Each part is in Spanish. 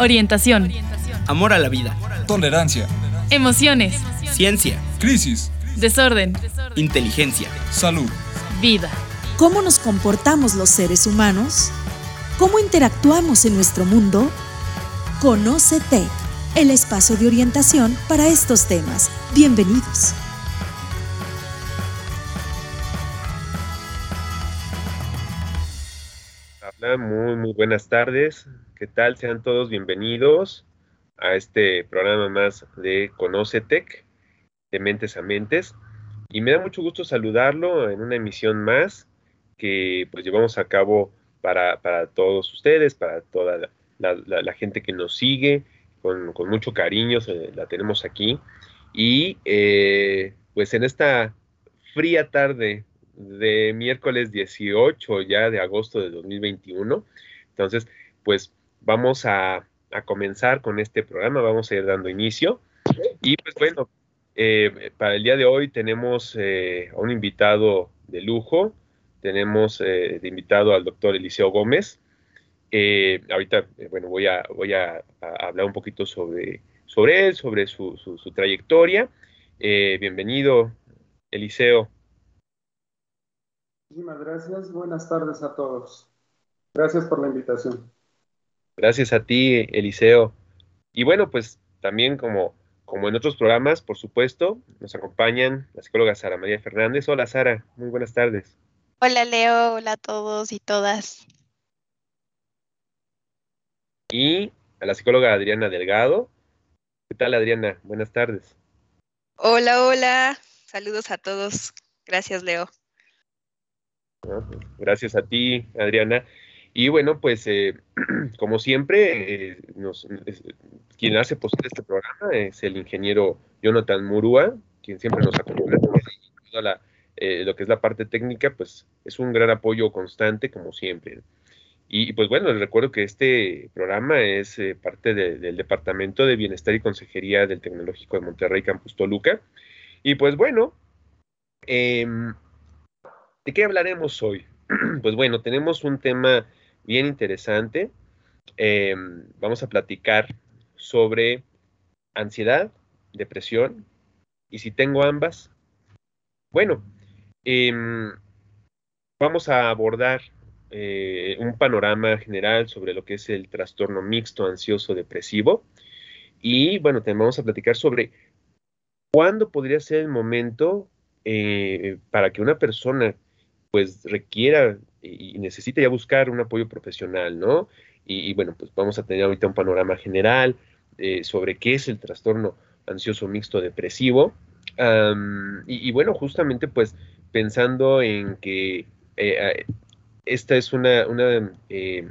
Orientación. Amor a la vida. Tolerancia. Emociones. Ciencia. Crisis. Desorden. Inteligencia. Salud. Vida. ¿Cómo nos comportamos los seres humanos? ¿Cómo interactuamos en nuestro mundo? Conoce Tech, el espacio de orientación para estos temas. Bienvenidos. Muy buenas tardes. ¿Qué tal? Sean todos bienvenidos a este programa más de Conoce Tech, de Mentes a Mentes. Y me da mucho gusto saludarlo en una emisión más que pues llevamos a cabo para, todos ustedes, para toda la, gente que nos sigue, con, mucho cariño, la tenemos aquí. Y eh, pues en esta fría tarde de miércoles 18 ya de agosto de 2021, entonces pues vamos a, comenzar con este programa, vamos a ir dando inicio. Y pues bueno, eh, para el día de hoy tenemos eh, a un invitado de lujo, tenemos eh, de invitado al doctor Eliseo Gómez. ahorita, bueno, voy, a, voy a, hablar un poquito sobre, él, sobre su, su trayectoria. bienvenido, Eliseo. Muchísimas gracias. Buenas tardes a todos. Gracias por la invitación. Gracias a ti, Eliseo. Y bueno, pues también como, como en otros programas, por supuesto, nos acompañan la psicóloga Sara María Fernández. Hola Sara, muy buenas tardes. Hola Leo, hola a todos y todas. Y a la psicóloga Adriana Delgado. ¿Qué tal Adriana? Buenas tardes. Hola, hola. Saludos a todos. Gracias Leo. Gracias a ti, Adriana. Y bueno, pues eh, como siempre, eh, quien hace posible este programa es el ingeniero Jonathan Murúa, quien siempre nos acompaña toda eh, lo que es la parte técnica, pues es un gran apoyo constante, como siempre. Y, pues bueno, les recuerdo que este programa es parte del Departamento de Bienestar y Consejería del Tecnológico de Monterrey, Campus Toluca. Y pues bueno, em, ¿de qué hablaremos hoy? pues bueno, tenemos un tema bien interesante. Eh, vamos a platicar sobre ansiedad, depresión y si tengo ambas. Bueno, em, vamos a abordar eh, un panorama general sobre lo que es el trastorno mixto ansioso depresivo y bueno, también vamos a platicar sobre cuándo podría ser el momento eh, para que una persona pues requiera y, necesita ya buscar un apoyo profesional, ¿no? Y, bueno, pues vamos a tener ahorita un panorama general eh, sobre qué es el trastorno ansioso mixto depresivo. y, bueno, justamente pues pensando en que eh, esta es una, una, eh,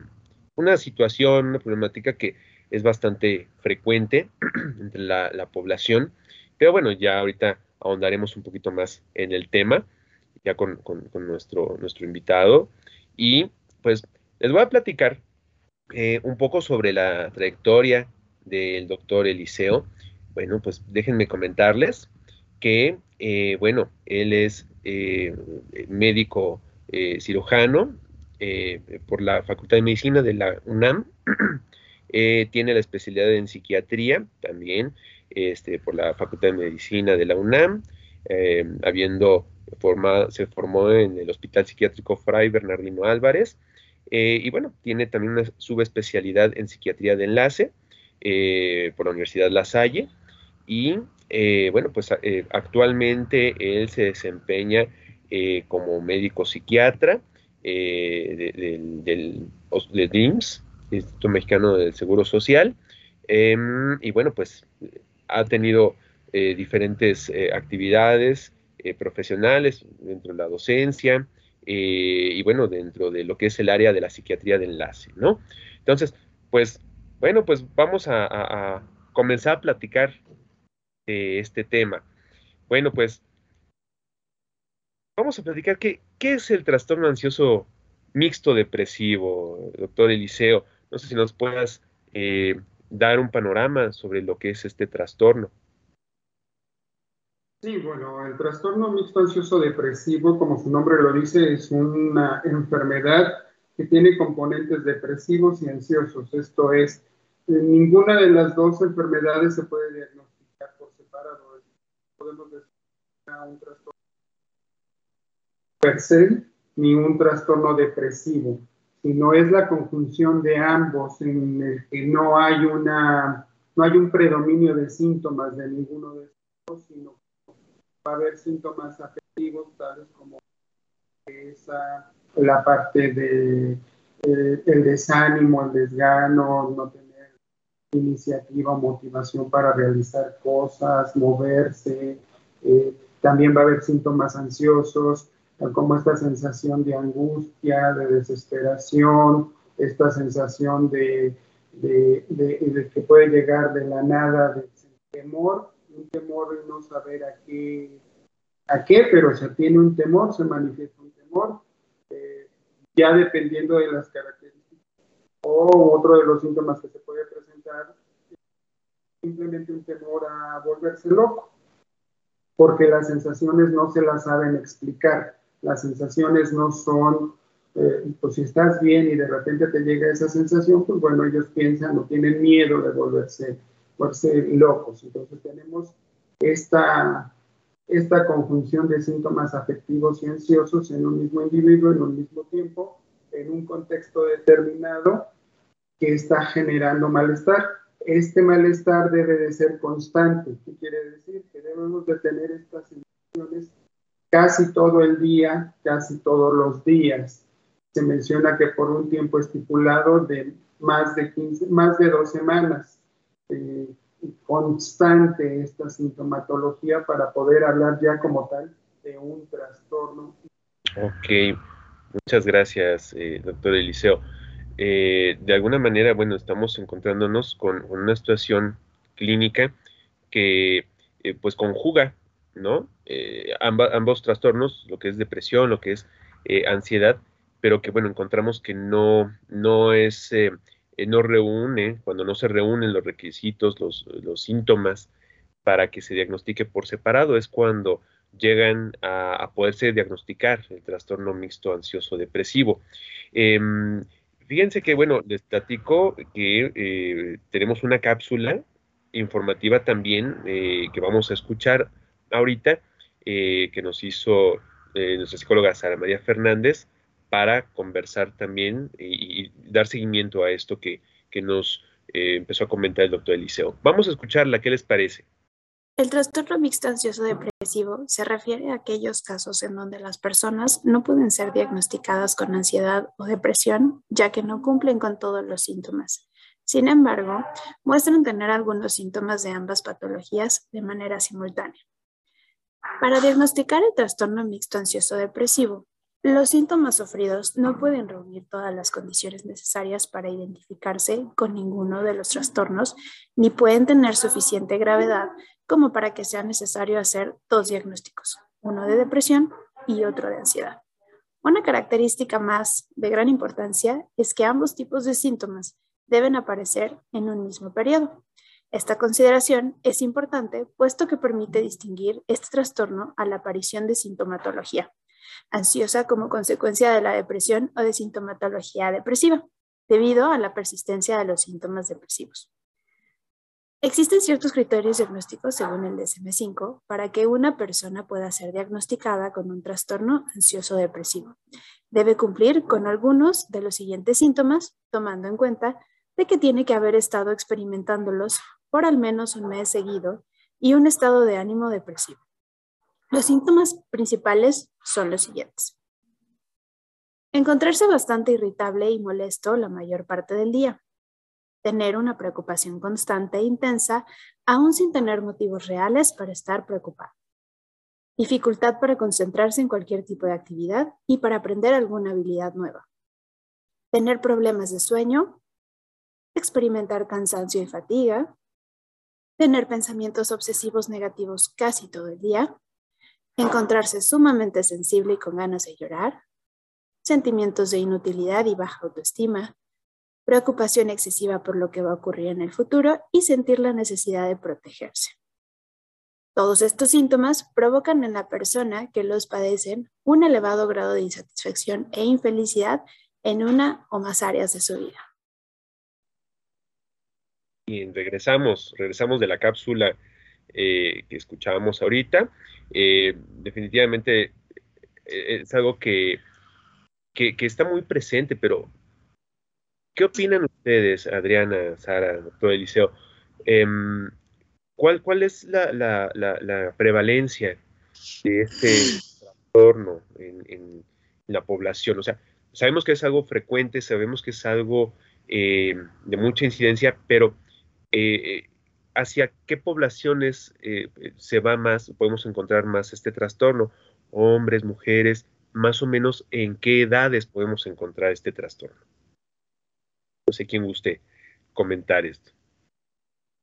una, situación, una problemática que es bastante frecuente entre la, la población, pero bueno, ya ahorita ahondaremos un poquito más en el tema ya con, nuestro, nuestro invitado. Y pues les voy a platicar eh, un poco sobre la trayectoria del doctor Eliseo. Bueno, pues déjenme comentarles que, eh, bueno, él es eh, médico cirujano por la Facultad de Medicina de la UNAM. tiene la especialidad en psiquiatría también este, por la Facultad de Medicina de la UNAM, habiendo se formó en el Hospital Psiquiátrico Fray Bernardino Álvarez. Eh, y bueno, tiene también una subespecialidad en psiquiatría de enlace eh, por la Universidad La Salle. Y eh, bueno, pues actualmente él se desempeña como médico psiquiatra del, del DIMS, Instituto Mexicano del Seguro Social. Em, y bueno, pues ha tenido diferentes actividades eh, profesionales dentro de la docencia eh, y bueno, dentro de lo que es el área de la psiquiatría de enlace, ¿no? Entonces, pues, bueno, pues vamos a, comenzar a platicar de este tema. Bueno, pues, vamos a platicar qué, qué es el trastorno ansioso mixto depresivo, doctor Eliseo. No sé si nos puedas eh, dar un panorama sobre lo que es este trastorno. Sí, bueno, el trastorno mixto ansioso depresivo, como su nombre lo dice, es una enfermedad que tiene componentes depresivos y ansiosos. Esto es, ninguna de las dos enfermedades se puede diagnosticar por separado. Podemos decir un trastorno per se ni un trastorno depresivo, sino es la conjunción de ambos en el que no hay una no hay un predominio de síntomas de ninguno de estos, sino va a haber síntomas afectivos tales como esa, la parte de eh, el desánimo, el desgano, no tener iniciativa motivación para realizar cosas, moverse. Eh, también va a haber síntomas ansiosos, como esta sensación de angustia, de desesperación, esta sensación de, de, que puede llegar de la nada, de temor, un temor no saber a qué, a qué, pero se tiene un temor, se manifiesta un temor, eh, ya dependiendo de las características. O otro de los síntomas que se puede presentar, simplemente un temor a volverse loco, porque las sensaciones no se las saben explicar las sensaciones no son, eh, pues si estás bien y de repente te llega esa sensación, pues bueno, ellos piensan o tienen miedo de volverse, volverse locos. Entonces tenemos esta, esta conjunción de síntomas afectivos y ansiosos en un mismo individuo, en un mismo tiempo, en un contexto determinado que está generando malestar. Este malestar debe de ser constante. ¿Qué quiere decir? Que debemos de tener estas sensaciones casi todo el día, casi todos los días. Se menciona que por un tiempo estipulado de más de 15, más de dos semanas, eh, constante esta sintomatología para poder hablar ya como tal de un trastorno. Ok, muchas gracias, eh, doctor Eliseo. Eh, de alguna manera, bueno, estamos encontrándonos con una situación clínica que pues conjuga ¿no? Ambos trastornos, lo que es depresión, lo que es ansiedad, pero que, bueno, encontramos que no, no es, eh, no reúne, cuando no se reúnen los requisitos, los, los, síntomas para que se diagnostique por separado, es cuando llegan a, poderse diagnosticar el trastorno mixto ansioso depresivo. Em, fíjense que, bueno, les platico que tenemos una cápsula informativa también que vamos a escuchar ahorita, eh, que nos hizo eh, nuestra psicóloga Sara María Fernández para conversar también y, dar seguimiento a esto que, nos eh, empezó a comentar el doctor Eliseo. Vamos a escucharla, ¿qué les parece? El trastorno mixto ansioso depresivo se refiere a aquellos casos en donde las personas no pueden ser diagnosticadas con ansiedad o depresión, ya que no cumplen con todos los síntomas. Sin embargo, muestran tener algunos síntomas de ambas patologías de manera simultánea. Para diagnosticar el trastorno mixto ansioso depresivo, los síntomas sufridos no pueden reunir todas las condiciones necesarias para identificarse con ninguno de los trastornos, ni pueden tener suficiente gravedad como para que sea necesario hacer dos diagnósticos, uno de depresión y otro de ansiedad. Una característica más de gran importancia es que ambos tipos de síntomas deben aparecer en un mismo periodo. Esta consideración es importante puesto que permite distinguir este trastorno a la aparición de sintomatología ansiosa como consecuencia de la depresión o de sintomatología depresiva, debido a la persistencia de los síntomas depresivos. Existen ciertos criterios diagnósticos según el DSM-5 para que una persona pueda ser diagnosticada con un trastorno ansioso depresivo. Debe cumplir con algunos de los siguientes síntomas, tomando en cuenta de que tiene que haber estado experimentándolos por al menos un mes seguido y un estado de ánimo depresivo. Los síntomas principales son los siguientes. Encontrarse bastante irritable y molesto la mayor parte del día. Tener una preocupación constante e intensa, aún sin tener motivos reales para estar preocupado. Dificultad para concentrarse en cualquier tipo de actividad y para aprender alguna habilidad nueva. Tener problemas de sueño. Experimentar cansancio y fatiga tener pensamientos obsesivos negativos casi todo el día, encontrarse sumamente sensible y con ganas de llorar, sentimientos de inutilidad y baja autoestima, preocupación excesiva por lo que va a ocurrir en el futuro y sentir la necesidad de protegerse. Todos estos síntomas provocan en la persona que los padecen un elevado grado de insatisfacción e infelicidad en una o más áreas de su vida. Bien, regresamos, regresamos de la cápsula eh, que escuchábamos ahorita. Eh, definitivamente eh, es algo que, que, está muy presente, pero ¿qué opinan ustedes, Adriana, Sara, doctor Eliseo? Em, ¿cuál, ¿Cuál es la, prevalencia de este trastorno en, en, la población? O sea, sabemos que es algo frecuente, sabemos que es algo de mucha incidencia, pero ¿hacia qué poblaciones se va más, podemos encontrar más este trastorno? hombres, mujeres, más o menos en qué edades podemos encontrar este trastorno. No sé quién guste comentar esto.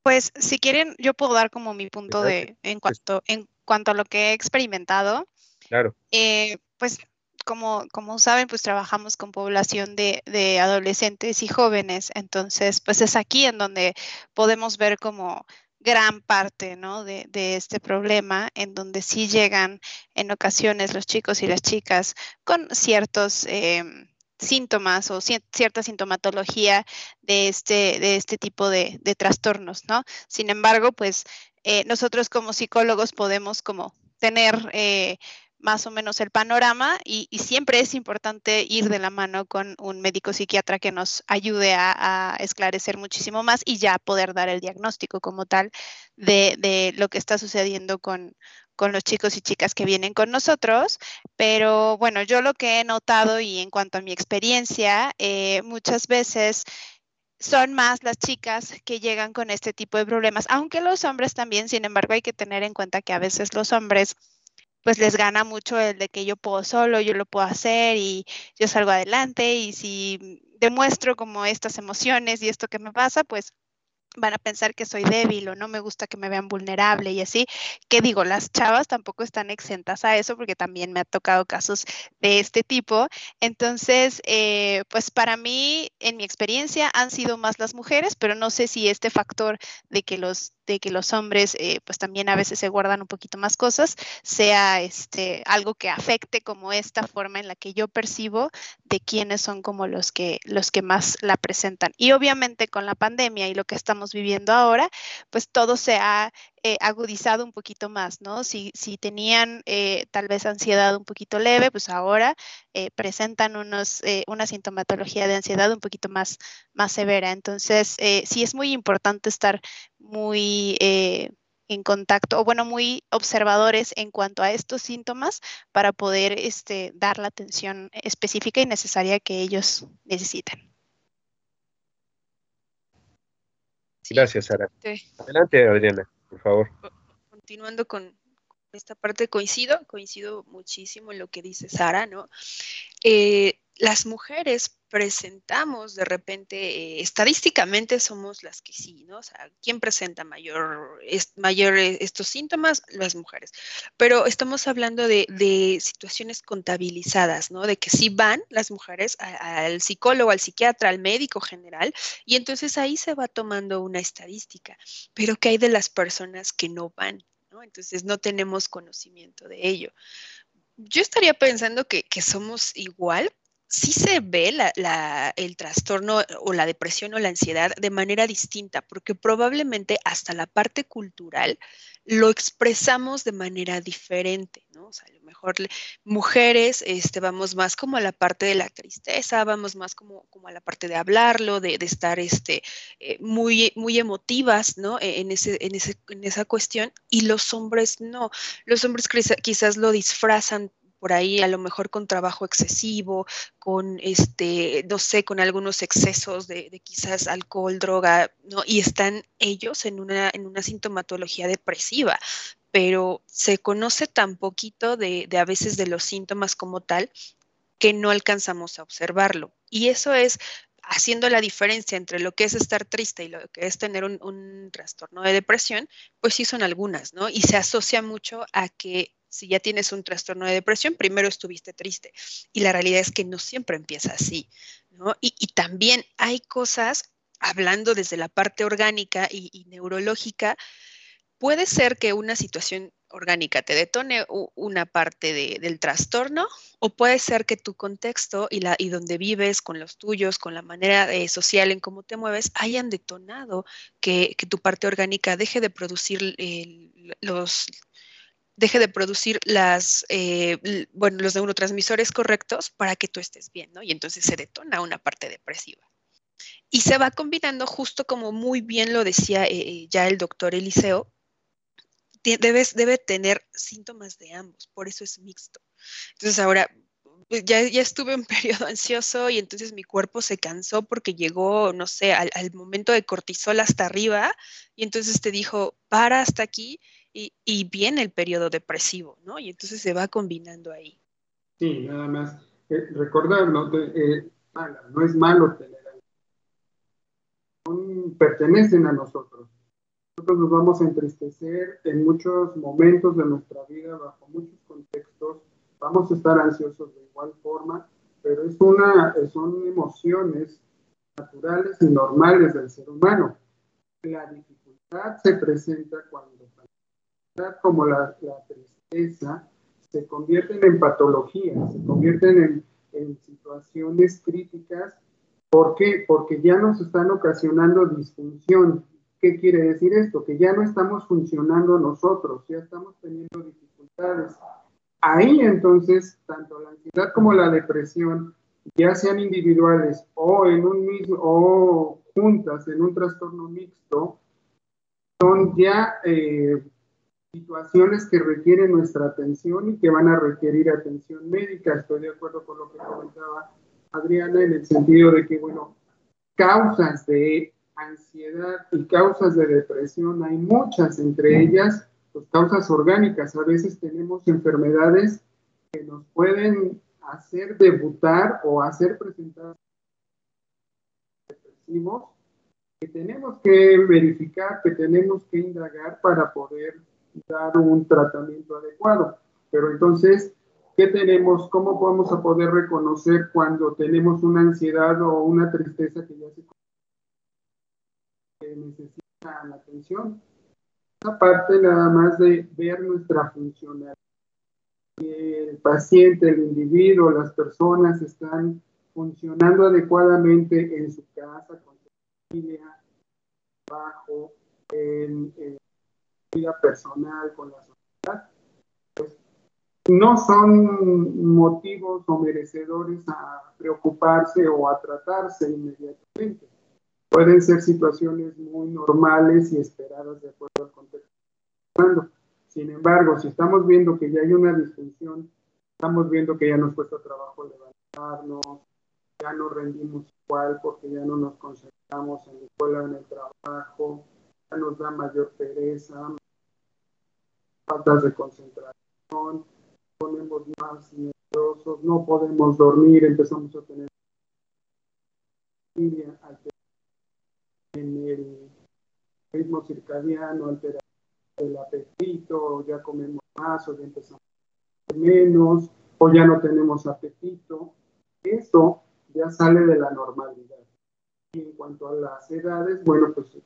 Pues si quieren, yo puedo dar como mi punto de en cuanto, en cuanto a lo que he experimentado. Claro. Eh, pues como, como saben, pues trabajamos con población de, de, adolescentes y jóvenes. Entonces, pues es aquí en donde podemos ver como gran parte ¿no? de, este problema, en donde sí llegan en ocasiones los chicos y las chicas con ciertos em, síntomas o cierta sintomatología de este, de este tipo de, trastornos, ¿no? Sin embargo, pues eh, nosotros como psicólogos podemos como tener eh, más o menos el panorama y, siempre es importante ir de la mano con un médico psiquiatra que nos ayude a, esclarecer muchísimo más y ya poder dar el diagnóstico como tal de, lo que está sucediendo con, los chicos y chicas que vienen con nosotros. Pero bueno, yo lo que he notado y en cuanto a mi experiencia, eh, muchas veces son más las chicas que llegan con este tipo de problemas, aunque los hombres también, sin embargo, hay que tener en cuenta que a veces los hombres pues les gana mucho el de que yo puedo solo, yo lo puedo hacer y yo salgo adelante y si demuestro como estas emociones y esto que me pasa, pues van a pensar que soy débil o no me gusta que me vean vulnerable y así. Que digo, las chavas tampoco están exentas a eso porque también me ha tocado casos de este tipo. Entonces, eh, pues para mí, en mi experiencia, han sido más las mujeres, pero no sé si este factor de que los de que los hombres eh, pues también a veces se guardan un poquito más cosas, sea este, algo que afecte como esta forma en la que yo percibo de quiénes son como los que, los que más la presentan. Y obviamente con la pandemia y lo que estamos viviendo ahora, pues todo se ha eh, agudizado un poquito más, ¿no? Si, si tenían eh, tal vez ansiedad un poquito leve, pues ahora eh, presentan unos, una sintomatología de ansiedad un poquito más, más severa. Entonces, sí es muy importante estar muy en contacto, o bueno, muy observadores en cuanto a estos síntomas para poder este, dar la atención específica y necesaria que ellos necesitan. Gracias, Sara. Adelante, Adriana, por favor. Continuando con esta parte, coincido, coincido muchísimo en lo que dice Sara, ¿no? Eh, las mujeres presentamos de repente, eh, estadísticamente somos las que sí, ¿no? O sea, ¿quién presenta mayor, mayor eh, estos síntomas? Las mujeres. Pero estamos hablando de, situaciones contabilizadas, ¿no? De que sí van las mujeres al psicólogo, al psiquiatra, al médico general, y entonces ahí se va tomando una estadística. Pero ¿qué hay de las personas que no van? Entonces no tenemos conocimiento de ello yo estaría pensando que, que, somos igual, sí se ve el trastorno o la depresión o la ansiedad de manera distinta, porque probablemente hasta la parte cultural lo expresamos de manera diferente. O sea, a lo mejor mujeres este, vamos más como a la parte de la tristeza, vamos más como a la parte de hablarlo, de, estar este, eh, muy, muy emotivas, ¿no? E, en, ese, en, ese, en esa cuestión, y los hombres no. Los hombres quizás lo disfrazan por ahí a lo mejor con trabajo excesivo, con este, no sé, con algunos excesos de, quizás alcohol, droga, ¿no? Y están ellos en una, en una sintomatología depresiva, pero se conoce tan poquito de, de a veces de los síntomas como tal que no alcanzamos a observarlo. Y eso es haciendo la diferencia entre lo que es estar triste y lo que es tener un, un, trastorno de depresión, pues sí son algunas, ¿no? Y se asocia mucho a que si ya tienes un trastorno de depresión, primero estuviste triste. Y la realidad es que no siempre empieza así. Y, también hay cosas, hablando desde la parte orgánica y, neurológica, puede ser que una situación orgánica te detone una parte del trastorno o puede ser que tu contexto y donde vives con los tuyos, con la manera eh, social en cómo te mueves, hayan detonado que, tu parte orgánica deje de producir los deje de producir las, eh, bueno, los neurotransmisores correctos para que tú estés bien, ¿no? Y entonces se detona una parte depresiva. Y se va combinando justo como muy bien lo decía eh, ya el doctor Eliseo, debes, debe tener síntomas de ambos, por eso es mixto. Entonces ahora pues, ya, ya estuve en periodo ansioso y entonces mi cuerpo se cansó porque llegó, no sé, al, momento de cortisol hasta arriba y entonces te dijo, para hasta aquí y, y, viene el periodo depresivo, ¿no? Y entonces se va combinando ahí. Sí, nada más. Eh, recordar, no, eh, no es malo tener pertenecen a nosotros nosotros nos vamos a entristecer en muchos momentos de nuestra vida, bajo muchos contextos, vamos a estar ansiosos de igual forma, pero es una, son emociones naturales y normales del ser humano. La dificultad se presenta cuando como la, tristeza se convierten en patologías, se convierten en, en situaciones críticas. ¿Por qué? Porque ya nos están ocasionando disfunción, ¿Qué quiere decir esto? Que ya no estamos funcionando nosotros, ya estamos teniendo dificultades. Ahí entonces, tanto la ansiedad como la depresión, ya sean individuales o en un mismo o juntas en un trastorno mixto, son ya eh, situaciones que requieren nuestra atención y que van a requerir atención médica. Estoy de acuerdo con lo que comentaba Adriana en el sentido de que, bueno, causas de ansiedad y causas de depresión hay muchas, entre ellas pues, causas orgánicas. A veces tenemos enfermedades que nos pueden hacer debutar o hacer presentar depresivos que tenemos que verificar, que tenemos que indagar para poder dar un tratamiento adecuado. Pero entonces, ¿qué tenemos? ¿Cómo podemos a poder reconocer cuando tenemos una ansiedad o una tristeza que ya se que necesitan atención. Esa parte nada más de ver nuestra funcionalidad. El paciente, el individuo, las personas están funcionando adecuadamente en su casa, con su familia, trabajo, en, vida personal, con la sociedad. Pues, no son motivos o merecedores a preocuparse o a tratarse inmediatamente pueden ser situaciones muy normales y esperadas de acuerdo al contexto. Sin embargo, si estamos viendo que ya hay una disfunción, estamos viendo que ya nos cuesta trabajo levantarnos, ya no rendimos igual porque ya no nos concentramos en la escuela, en el trabajo, ya nos da mayor pereza, faltas de concentración, ponemos más nerviosos, no podemos dormir, empezamos a tener en el ritmo circadiano, altera el apetito, ya comemos más o ya empezamos a comer menos, o ya no tenemos apetito. Eso ya sale de la normalidad. Y en cuanto a las edades, bueno, pues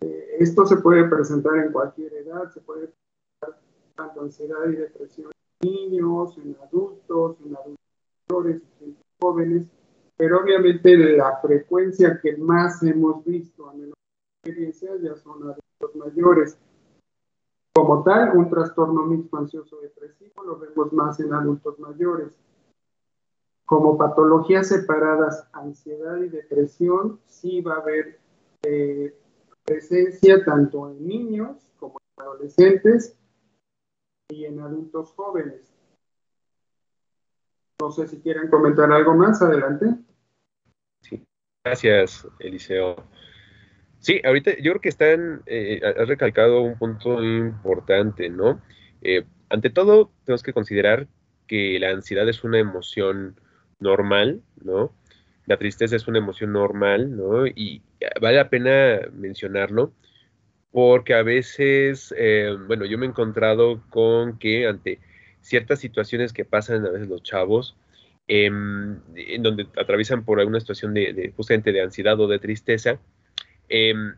eh, esto se puede presentar en cualquier edad, se puede presentar tanto ansiedad y depresión en niños, en adultos, en adultos en jóvenes, pero obviamente la frecuencia que más hemos visto, a menos experiencia, ya son adultos mayores. Como tal, un trastorno mixto ansioso depresivo lo vemos más en adultos mayores. Como patologías separadas, ansiedad y depresión, sí va a haber eh, presencia tanto en niños como en adolescentes y en adultos jóvenes. No sé si quieren comentar algo más, adelante. Sí, gracias, Eliseo. Sí, ahorita yo creo que están, eh, has recalcado un punto importante, ¿no? Eh, ante todo, tenemos que considerar que la ansiedad es una emoción normal, ¿no? La tristeza es una emoción normal, ¿no? Y vale la pena mencionarlo porque a veces, eh, bueno, yo me he encontrado con que ante ciertas situaciones que pasan a veces los chavos, em, en donde atraviesan por alguna situación de, justamente de ansiedad o de tristeza, em,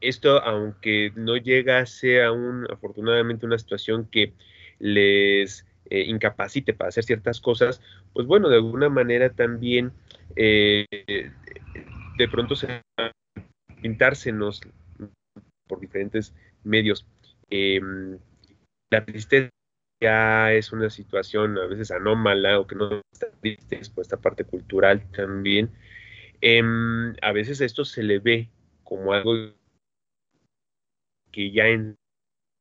esto, aunque no llegase a un, afortunadamente, una situación que les eh, incapacite para hacer ciertas cosas, pues bueno, de alguna manera también eh, de pronto se pintársenos por diferentes medios. Em, la tristeza ya es una situación a veces anómala o que no está triste, por esta parte cultural también. Em, a veces esto se le ve como algo que ya es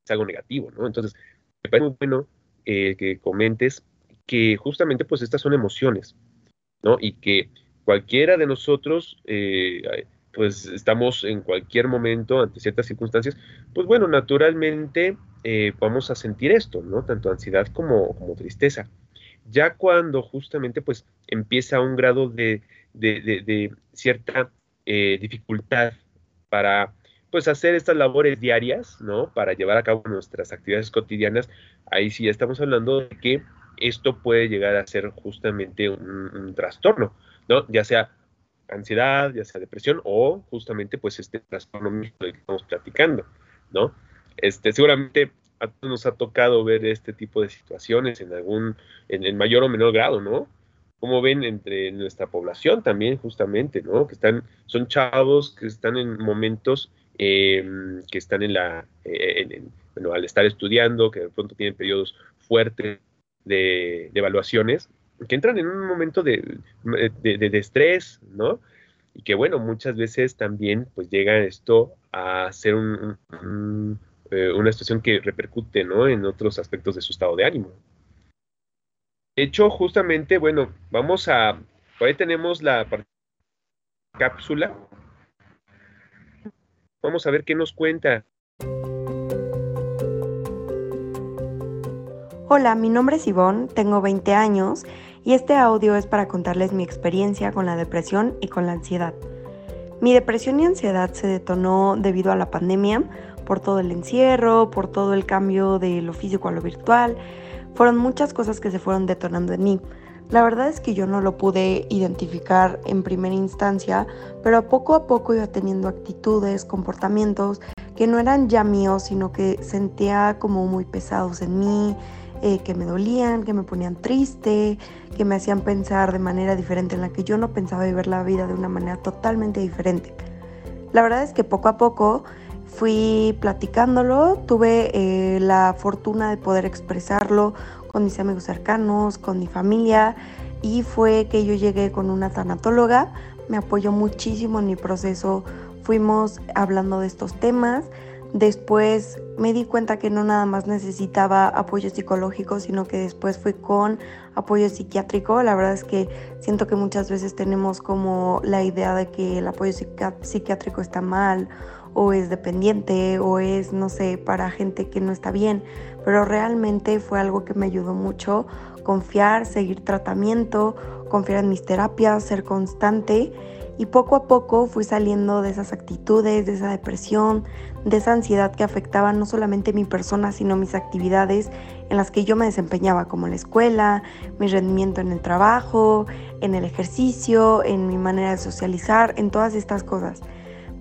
algo negativo, ¿no? Entonces, me parece muy bueno eh, que comentes que justamente pues estas son emociones, ¿no? Y que cualquiera de nosotros, eh, pues estamos en cualquier momento ante ciertas circunstancias, pues bueno, naturalmente eh, vamos a sentir esto, ¿no? Tanto ansiedad como, como tristeza. Ya cuando justamente pues empieza un grado de, de cierta dificultad para pues hacer estas labores diarias, ¿no? Para llevar a cabo nuestras actividades cotidianas, ahí sí estamos hablando de que esto puede llegar a ser justamente un, trastorno, ¿no? Ya sea ansiedad, ya sea depresión o justamente pues este trastorno mismo del que estamos platicando, ¿no? Este, seguramente a todos nos ha tocado ver este tipo de situaciones en algún, en, en mayor o menor grado, ¿no? Como ven entre nuestra población también, justamente, ¿no? Que están, son chavos que están en momentos Em, que están en la, eh, bueno, al estar estudiando, que de pronto tienen periodos fuertes de, evaluaciones, que entran en un momento de, de, estrés, ¿no? Y que, bueno, muchas veces también, pues llega esto a ser un, eh, una situación que repercute, ¿no? En otros aspectos de su estado de ánimo. De hecho, justamente, bueno, vamos a, ahí tenemos la cápsula Vamos a ver qué nos cuenta. Hola, mi nombre es Ivonne, tengo 20 años y este audio es para contarles mi experiencia con la depresión y con la ansiedad. Mi depresión y ansiedad se detonó debido a la pandemia, por todo el encierro, por todo el cambio de lo físico a lo virtual. Fueron muchas cosas que se fueron detonando en mí. La verdad es que yo no lo pude identificar en primera instancia, pero poco a poco iba teniendo actitudes, comportamientos que no eran ya míos, sino que sentía como muy pesados en mí, eh, que me dolían, que me ponían triste, que me hacían pensar de manera diferente, en la que yo no pensaba vivir la vida de una manera totalmente diferente. La verdad es que poco a poco fui platicándolo, tuve eh, la fortuna de poder expresarlo con mis amigos cercanos, con mi familia y fue que yo llegué con una tanatóloga, me apoyó muchísimo en mi proceso, fuimos hablando de estos temas. Después me di cuenta que no nada más necesitaba apoyo psicológico, sino que después fui con apoyo psiquiátrico. La verdad es que siento que muchas veces tenemos como la idea de que el apoyo psiquiátrico está mal o es dependiente o es, no sé, para gente que no está bien, pero realmente fue algo que me ayudó mucho, confiar, seguir tratamiento, confiar en mis terapias, ser constante y poco a poco fui saliendo de esas actitudes, de esa depresión, de esa ansiedad que afectaba no solamente mi persona, sino mis actividades en las que yo me desempeñaba, como la escuela, mi rendimiento en el trabajo, en el ejercicio, en mi manera de socializar, en todas estas cosas.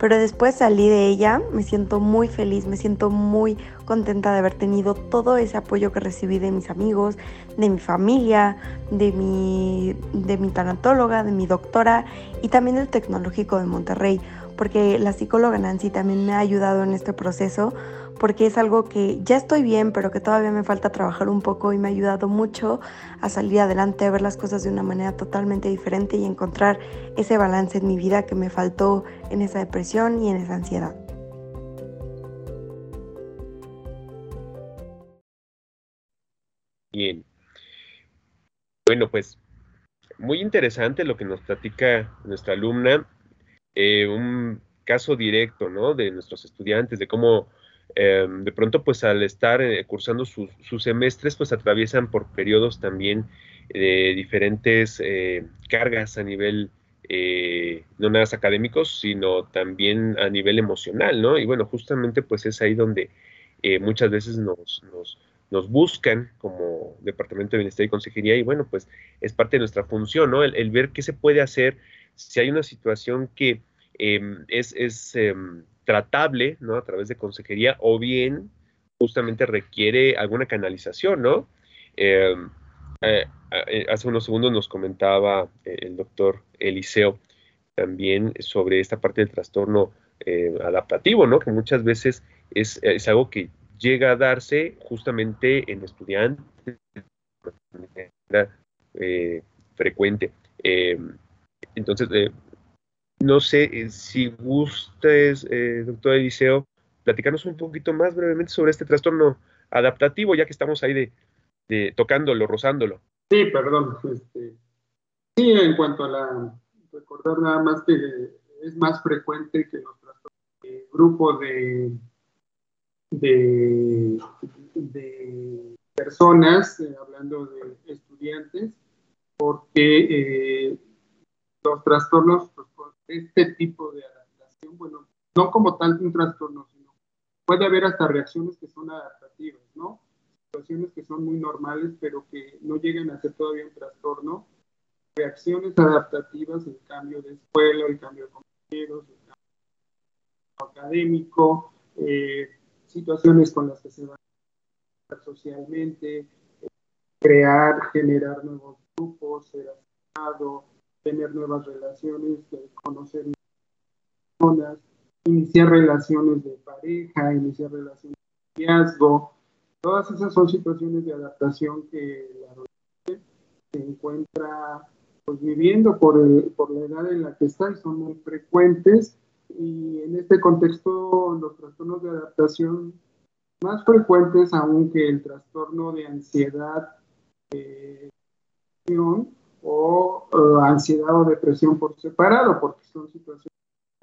Pero después salí de ella, me siento muy feliz, me siento muy contenta de haber tenido todo ese apoyo que recibí de mis amigos, de mi familia, de mi, de mi tanatóloga, de mi doctora y también del tecnológico de Monterrey, porque la psicóloga Nancy también me ha ayudado en este proceso porque es algo que ya estoy bien, pero que todavía me falta trabajar un poco y me ha ayudado mucho a salir adelante, a ver las cosas de una manera totalmente diferente y encontrar ese balance en mi vida que me faltó en esa depresión y en esa ansiedad. Bien. Bueno, pues muy interesante lo que nos platica nuestra alumna. Eh, un caso directo, ¿no? De nuestros estudiantes, de cómo Em, de pronto pues al estar eh, cursando sus, semestres pues atraviesan por periodos también de diferentes eh, cargas a nivel eh, no nada más académicos sino también a nivel emocional no y bueno justamente pues es ahí donde muchas veces nos, nos, buscan como departamento de bienestar y consejería y bueno pues es parte de nuestra función no el, ver qué se puede hacer si hay una situación que em, es, es em, tratable, ¿no? A través de consejería, o bien justamente requiere alguna canalización, ¿no? Eh, eh, eh, hace unos segundos nos comentaba el doctor Eliseo también sobre esta parte del trastorno adaptativo, ¿no? Que muchas veces es, es, algo que llega a darse justamente en estudiantes frecuente. entonces, no sé si gustes, doctor Eliseo, platicarnos un poquito más brevemente sobre este trastorno adaptativo, ya que estamos ahí de, tocándolo, rozándolo. Sí, perdón. Este, sí, en cuanto a la, recordar nada más que es más frecuente que los trastornos de grupo de, de, de personas, eh, hablando de estudiantes, porque eh, los trastornos, pues, este tipo de adaptación, bueno, no como tal un trastorno, sino puede haber hasta reacciones que son adaptativas, ¿no? Situaciones que son muy normales, pero que no llegan a ser todavía un trastorno. Reacciones adaptativas, el cambio de escuela, el cambio de compañeros, el cambio académico, eh, situaciones con las que se van socialmente, crear, generar nuevos grupos, ser aceptado, tener nuevas relaciones, conocer personas, iniciar relaciones de pareja, iniciar relaciones de noviazgo. Todas esas son situaciones de adaptación que la adolescente se encuentra pues, viviendo por, por la edad en la que está y son muy frecuentes. Y en este contexto, los trastornos de adaptación más frecuentes aún que el trastorno de ansiedad eh, o uh, ansiedad o depresión por separado, porque son situaciones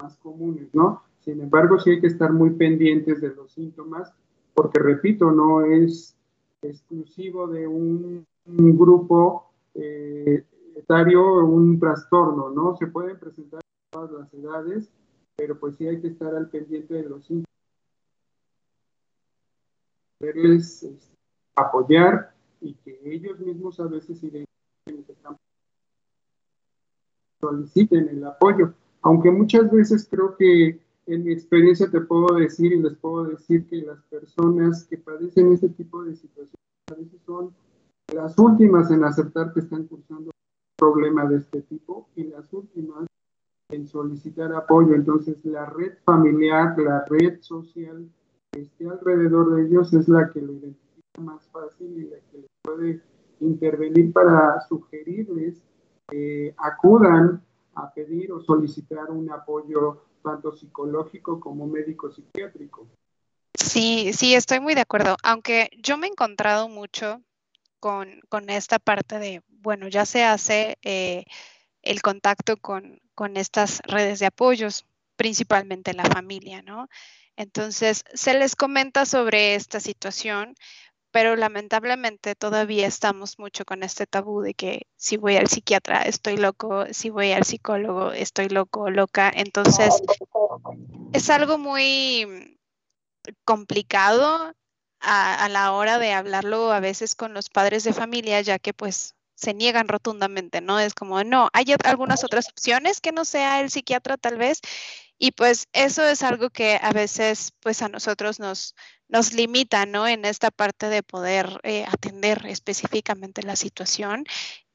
más comunes, ¿no? Sin embargo, sí hay que estar muy pendientes de los síntomas, porque repito, no es exclusivo de un, grupo eh, etario un trastorno, ¿no? Se pueden presentar en todas las edades, pero pues sí hay que estar al pendiente de los síntomas. Poderles este, apoyar y que ellos mismos a veces identifiquen que están soliciten el apoyo, aunque muchas veces creo que en mi experiencia te puedo decir y les puedo decir que las personas que padecen este tipo de situaciones a veces son las últimas en aceptar que están cursando un problema de este tipo y las últimas en solicitar apoyo. Entonces la red familiar, la red social que esté alrededor de ellos es la que lo identifica más fácil y la que les puede intervenir para sugerirles que acudan a pedir o solicitar un apoyo tanto psicológico como médico psiquiátrico. Sí, sí, estoy muy de acuerdo. Aunque yo me he encontrado mucho con, con esta parte de, bueno, ya se hace eh, el contacto con, con estas redes de apoyos, principalmente la familia, ¿no? Entonces, se les comenta sobre esta situación, pero lamentablemente todavía estamos mucho con este tabú de que si voy al psiquiatra estoy loco, si voy al psicólogo estoy loco, loca. Entonces, es algo muy complicado a, la hora de hablarlo a veces con los padres de familia, ya que pues se niegan rotundamente, ¿no? Es como, no, hay algunas otras opciones que no sea el psiquiatra tal vez. Y pues eso es algo que a veces pues a nosotros nos, nos limita, ¿no? En esta parte de poder eh, atender específicamente la situación.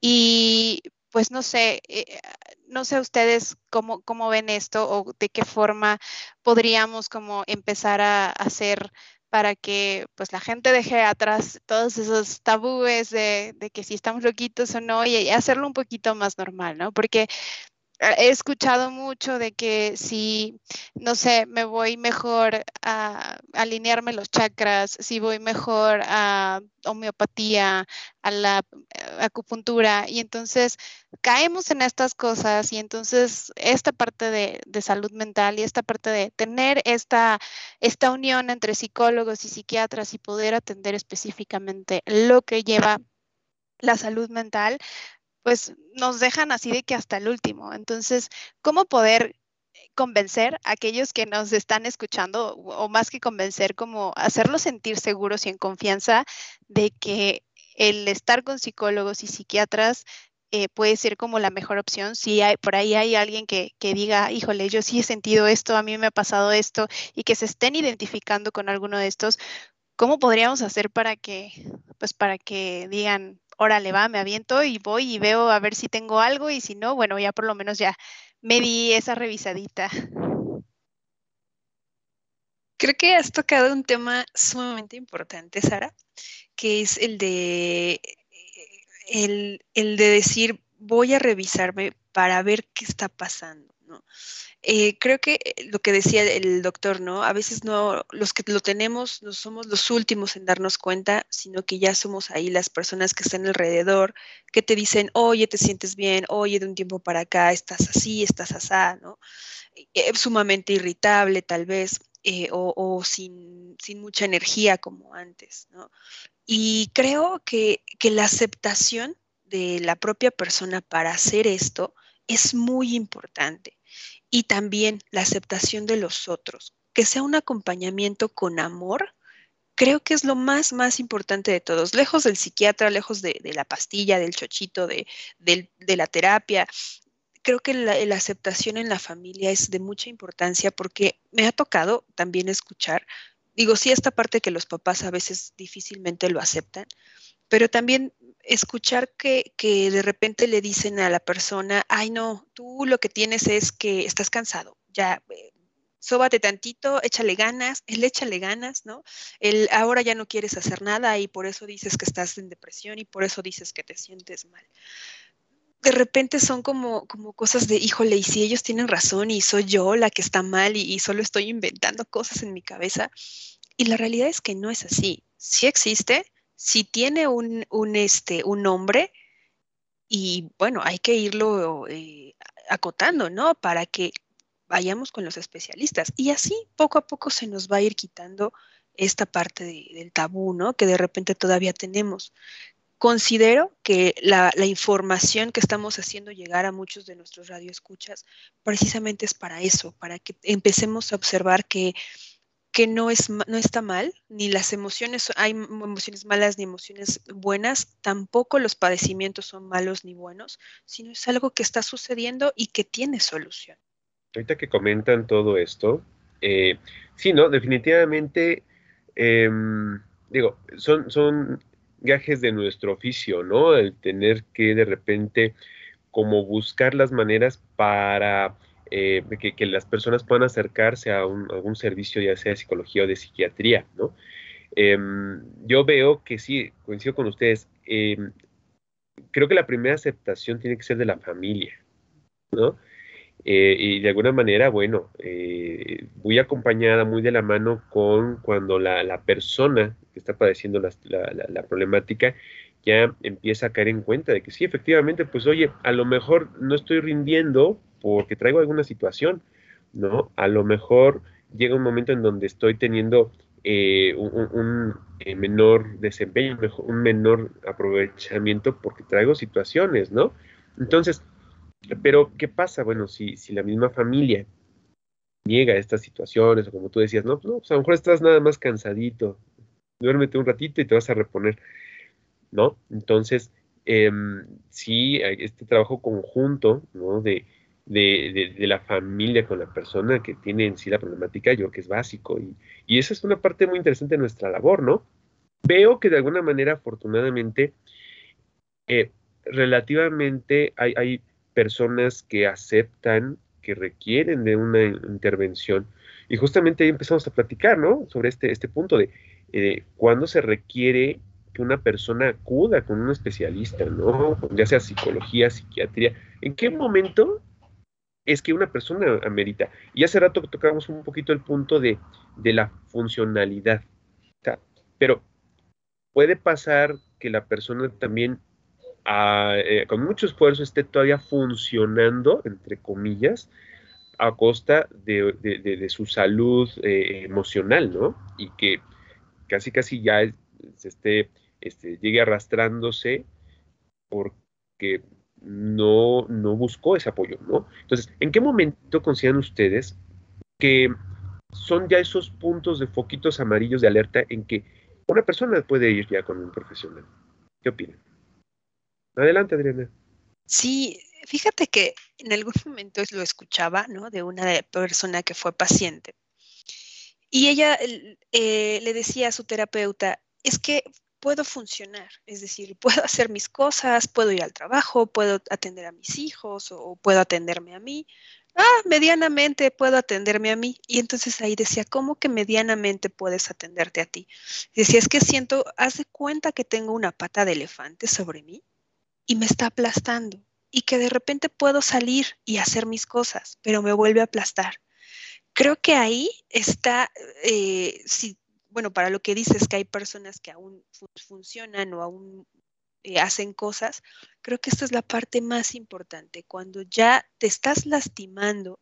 Y pues no sé, eh, no sé ustedes cómo, cómo ven esto o de qué forma podríamos como empezar a hacer para que pues la gente deje atrás todos esos tabúes de, de, que si estamos loquitos o no y hacerlo un poquito más normal, ¿no? Porque he escuchado mucho de que si, no sé, me voy mejor a alinearme los chakras, si voy mejor a homeopatía, a la eh, acupuntura, y entonces caemos en estas cosas y entonces esta parte de, de salud mental y esta parte de tener esta, esta unión entre psicólogos y psiquiatras y poder atender específicamente lo que lleva la salud mental, pues nos dejan así de que hasta el último. Entonces, ¿cómo poder convencer a aquellos que nos están escuchando, o más que convencer, como hacerlos sentir seguros y en confianza de que el estar con psicólogos y psiquiatras eh, puede ser como la mejor opción. Si por ahí hay alguien que, que, diga, híjole, yo sí he sentido esto, a mí me ha pasado esto, y que se estén identificando con alguno de estos, ¿cómo podríamos hacer para que, pues para que digan, órale, va, me aviento y voy y veo a ver si tengo algo y si no, bueno, ya por lo menos ya me di esa revisadita. Creo que has tocado un tema sumamente importante, Sara, que es el de el, el de decir voy a revisarme para ver qué está pasando, Eh, creo que eh, lo que decía el doctor, ¿no? A veces no, los que lo tenemos no somos los últimos en darnos cuenta, sino que ya somos ahí las personas que están alrededor, que te dicen, oye, te sientes bien, oye, de un tiempo para acá estás así, estás asá, ¿no? Eh, sumamente irritable tal vez, o, o sin, sin, mucha energía como antes, ¿no? Y creo que, que la aceptación de la propia persona para hacer esto es muy importante y también la aceptación de los otros, que sea un acompañamiento con amor, creo que es lo más, más importante de todos, lejos del psiquiatra, lejos de, la pastilla, del chochito, de, la terapia. Creo que la, la, aceptación en la familia es de mucha importancia porque me ha tocado también escuchar, digo, sí, esta parte que los papás a veces difícilmente lo aceptan, pero también escuchar que, que, de repente le dicen a la persona, ay no, tú lo que tienes es que estás cansado, ya, eh, sóbate tantito, échale ganas, él échale ganas, ¿no? El ahora ya no quieres hacer nada y por eso dices que estás en depresión y por eso dices que te sientes mal. De repente son como, como cosas de, híjole, y si ellos tienen razón y soy yo la que está mal y, y solo estoy inventando cosas en mi cabeza. Y la realidad es que no es así. Sí existe, si tiene un, un, este, un nombre, y bueno, hay que irlo eh, acotando, ¿no? Para que vayamos con los especialistas. Y así poco a poco se nos va a ir quitando esta parte de, del tabú, ¿no? Que de repente todavía tenemos. Considero que la, la, información que estamos haciendo llegar a muchos de nuestros radioescuchas precisamente es para eso, para que empecemos a observar que que no, es, no está mal, ni las emociones, hay emociones malas ni emociones buenas, tampoco los padecimientos son malos ni buenos, sino es algo que está sucediendo y que tiene solución. Ahorita que comentan todo esto, eh, sí, ¿no? Definitivamente, eh, digo, son, son gajes de nuestro oficio, ¿no? El tener que de repente como buscar las maneras para eh, que, las personas puedan acercarse a, un, algún servicio, ya sea de psicología o de psiquiatría, ¿no? Em, yo veo que sí, coincido con ustedes, em, creo que la primera aceptación tiene que ser de la familia, ¿no? Eh, y de alguna manera, bueno, eh, muy acompañada, muy de la mano con cuando la, persona que está padeciendo la, problemática ya empieza a caer en cuenta de que sí, efectivamente, pues oye, a lo mejor no estoy rindiendo porque traigo alguna situación, ¿no? A lo mejor llega un momento en donde estoy teniendo eh, un, eh, menor desempeño, un menor aprovechamiento porque traigo situaciones, ¿no? Entonces, pero ¿qué pasa? Bueno, si, si la misma familia niega estas situaciones, o como tú decías, no, no, pues a lo mejor estás nada más cansadito, duérmete un ratito y te vas a reponer, ¿no? Entonces, eh, sí, este trabajo conjunto, ¿no? De, de, la familia con la persona que tiene en sí la problemática, yo creo que es básico. Y, y esa es una parte muy interesante de nuestra labor, ¿no? Veo que de alguna manera, afortunadamente, eh, relativamente hay, hay, personas que aceptan, que requieren de una intervención. Y justamente ahí empezamos a platicar, ¿no? Sobre este, este punto de eh, cuándo se requiere que una persona acuda con un especialista, ¿no? Ya sea psicología, psiquiatría. ¿En qué momento es que una persona amerita. Y hace rato tocábamos un poquito el punto de, la funcionalidad. Pero puede pasar que la persona también ah, eh, con mucho esfuerzo esté todavía funcionando, entre comillas, a costa de, su salud eh, emocional, ¿no? Y que casi casi ya se esté, este, llegue arrastrándose porque no, no buscó ese apoyo, ¿no? Entonces, ¿en qué momento consideran ustedes que son ya esos puntos de foquitos amarillos de alerta en que una persona puede ir ya con un profesional? ¿Qué opinan? Adelante, Adriana. Sí, fíjate que en algún momento lo escuchaba, ¿no? De una persona que fue paciente. Y ella eh, le decía a su terapeuta, es que puedo funcionar, es decir, puedo hacer mis cosas, puedo ir al trabajo, puedo atender a mis hijos o puedo atenderme a mí. Ah, medianamente puedo atenderme a mí. Y entonces ahí decía, ¿cómo que medianamente puedes atenderte a ti? decía, es que siento, haz cuenta que tengo una pata de elefante sobre mí y me está aplastando y que de repente puedo salir y hacer mis cosas, pero me vuelve a aplastar. Creo que ahí está, eh, si bueno, para lo que dices que hay personas que aún funcionan o aún eh, hacen cosas, creo que esta es la parte más importante, cuando ya te estás lastimando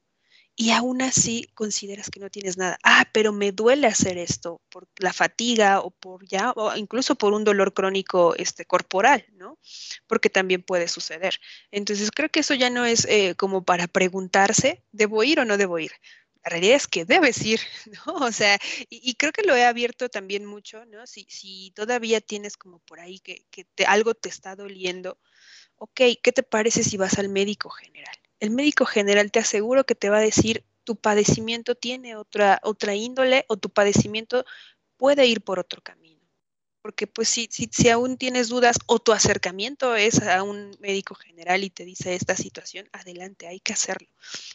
y aún así consideras que no tienes nada. Ah, pero me duele hacer esto por la fatiga o por ya, o incluso por un dolor crónico este, corporal, ¿no? Porque también puede suceder. Entonces creo que eso ya no es eh, como para preguntarse, ¿debo ir o no debo ir? La realidad es que debes ir, ¿no? O sea, y, creo que lo he abierto también mucho, ¿no? Si, si todavía tienes como por ahí que, que algo te está doliendo, ok, ¿qué te parece si vas al médico general? El médico general te aseguro que te va a decir, tu padecimiento tiene otra, otra índole o tu padecimiento puede ir por otro camino porque pues si, si, aún tienes dudas o tu acercamiento es a un médico general y te dice esta situación, adelante, hay que hacerlo.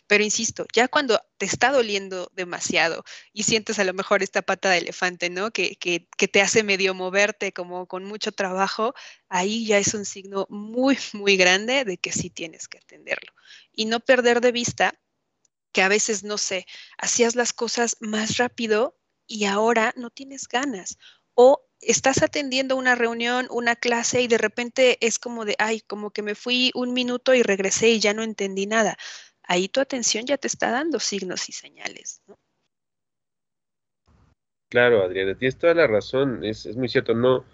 Pero insisto, ya cuando te está doliendo demasiado y sientes a lo mejor esta pata de elefante, ¿no? Que, que, que te hace medio moverte como con mucho trabajo, ahí ya es un signo muy, muy grande de que sí tienes que atenderlo. Y no perder de vista que a veces, no sé, hacías las cosas más rápido y ahora no tienes ganas o estás atendiendo una reunión, una clase y de repente es como de, ay, como que me fui un minuto y regresé y ya no entendí nada. Ahí tu atención ya te está dando signos y señales. ¿no? Claro, Adriana, tienes toda la razón, es, muy cierto, no,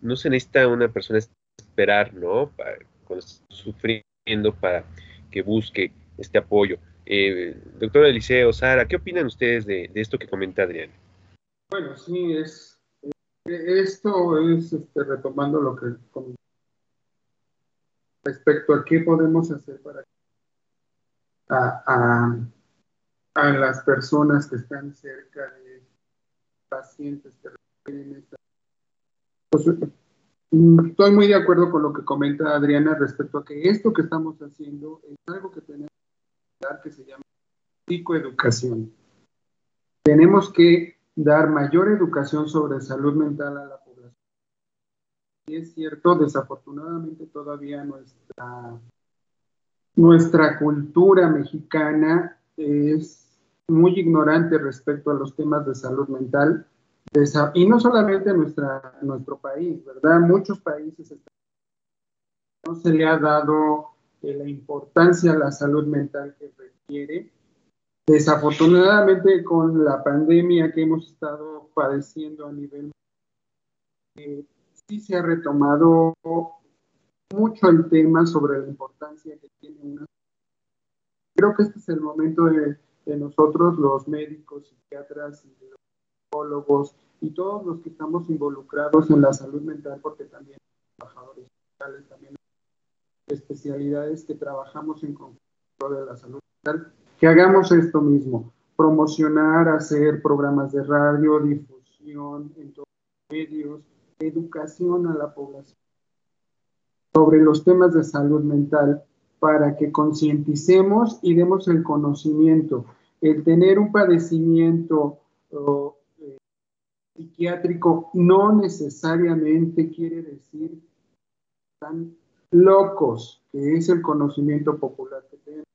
no se necesita una persona esperar, ¿no? Para, cuando está sufriendo para que busque este apoyo. Eh, doctor Eliseo, Sara, ¿qué opinan ustedes de, de esto que comenta Adriana? Bueno, sí, es esto es este, retomando lo que respecto a qué podemos hacer para a, a, las personas que están cerca de pacientes que requieren esta. Pues, estoy muy de acuerdo con lo que comenta Adriana respecto a que esto que estamos haciendo es algo que tenemos que se llama psicoeducación. Tenemos que dar mayor educación sobre salud mental a la población. Y es cierto, desafortunadamente todavía nuestra, nuestra cultura mexicana es muy ignorante respecto a los temas de salud mental. Y no solamente nuestra, nuestro país, ¿verdad? Muchos países no se le ha dado eh, la importancia a la salud mental que requiere Desafortunadamente, con la pandemia que hemos estado padeciendo a nivel, eh, sí se ha retomado mucho el tema sobre la importancia que tiene una. Creo que este es el momento de, nosotros, los médicos, psiquiatras y los psicólogos y todos los que estamos involucrados en la salud mental, porque también trabajadores sociales, también especialidades que trabajamos en conjunto de la salud mental, que hagamos esto mismo, promocionar, hacer programas de radio, difusión en todos los medios, educación a la población sobre los temas de salud mental para que concienticemos y demos el conocimiento. El tener un padecimiento eh, psiquiátrico no necesariamente quiere decir están locos, que es el conocimiento popular que tenemos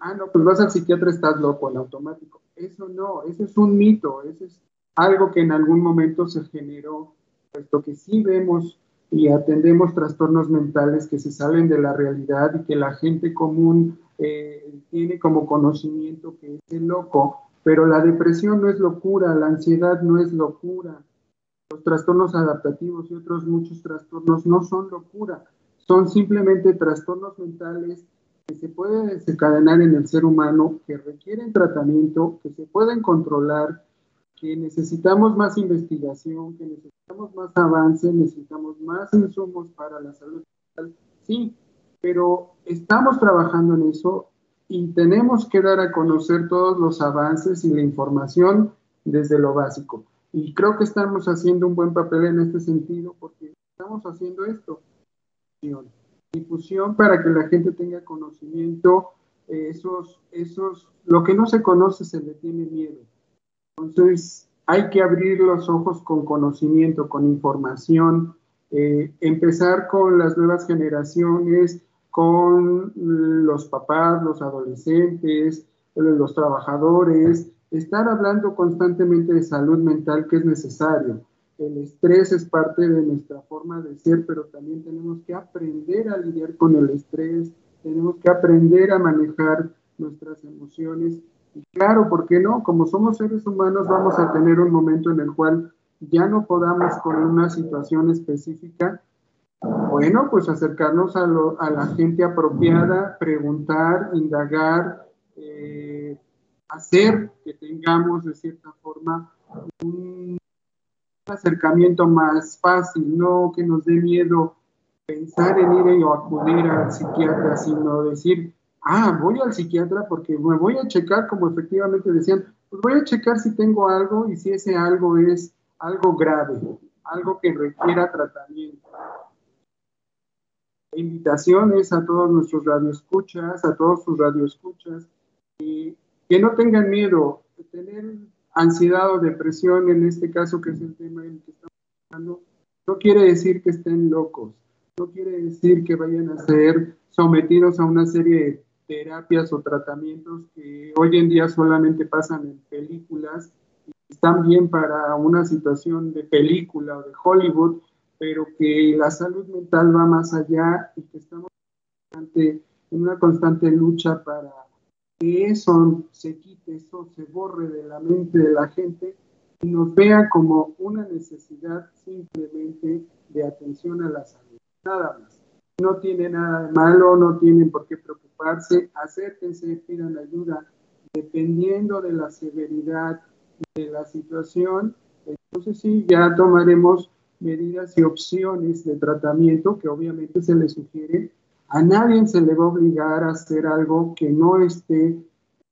ah, no, pues vas al psiquiatra, estás loco en automático. Eso no, eso es un mito, eso es algo que en algún momento se generó, puesto que sí vemos y atendemos trastornos mentales que se salen de la realidad y que la gente común eh, tiene como conocimiento que es el loco, pero la depresión no es locura, la ansiedad no es locura, los trastornos adaptativos y otros muchos trastornos no son locura, son simplemente trastornos mentales que se pueden desencadenar en el ser humano, que requieren tratamiento, que se pueden controlar, que necesitamos más investigación, que necesitamos más avance, necesitamos más insumos para la salud mental. Sí, pero estamos trabajando en eso y tenemos que dar a conocer todos los avances y la información desde lo básico. Y creo que estamos haciendo un buen papel en este sentido porque estamos haciendo esto. Difusión para que la gente tenga conocimiento, esos, esos, lo que no se conoce se le tiene miedo. Entonces, hay que abrir los ojos con conocimiento, con información, eh, empezar con las nuevas generaciones, con los papás, los adolescentes, los trabajadores, estar hablando constantemente de salud mental que es necesario. El estrés es parte de nuestra forma de ser, pero también tenemos que aprender a lidiar con el estrés, tenemos que aprender a manejar nuestras emociones. Y claro, ¿por qué no? Como somos seres humanos, vamos a tener un momento en el cual ya no podamos con una situación específica. Bueno, pues acercarnos a, la gente apropiada, preguntar, indagar, eh, hacer que tengamos de cierta forma un acercamiento más fácil, no que nos dé miedo pensar en ir o acudir al psiquiatra, sino decir, ah, voy al psiquiatra porque me voy a checar, como efectivamente decían, pues voy a checar si tengo algo y si ese algo es algo grave, algo que requiera tratamiento. Invitaciones a todos nuestros radioescuchas, a todos sus radioescuchas, y que no tengan miedo, tener ansiedad o depresión, en este caso que es el tema en el que estamos hablando, no quiere decir que estén locos, no quiere decir que vayan a ser sometidos a una serie de terapias o tratamientos que hoy en día solamente pasan en películas están bien para una situación de película o de Hollywood, pero que la salud mental va más allá y que estamos en una constante lucha para que eso se quite, eso se borre de la mente de la gente y nos vea como una necesidad simplemente de atención a la salud, nada más. No tiene nada de malo, no tienen por qué preocuparse, acérquense, pidan ayuda, dependiendo de la severidad de la situación, entonces sí, ya tomaremos medidas y opciones de tratamiento que obviamente se les sugiere a nadie se le va a obligar a hacer algo que no esté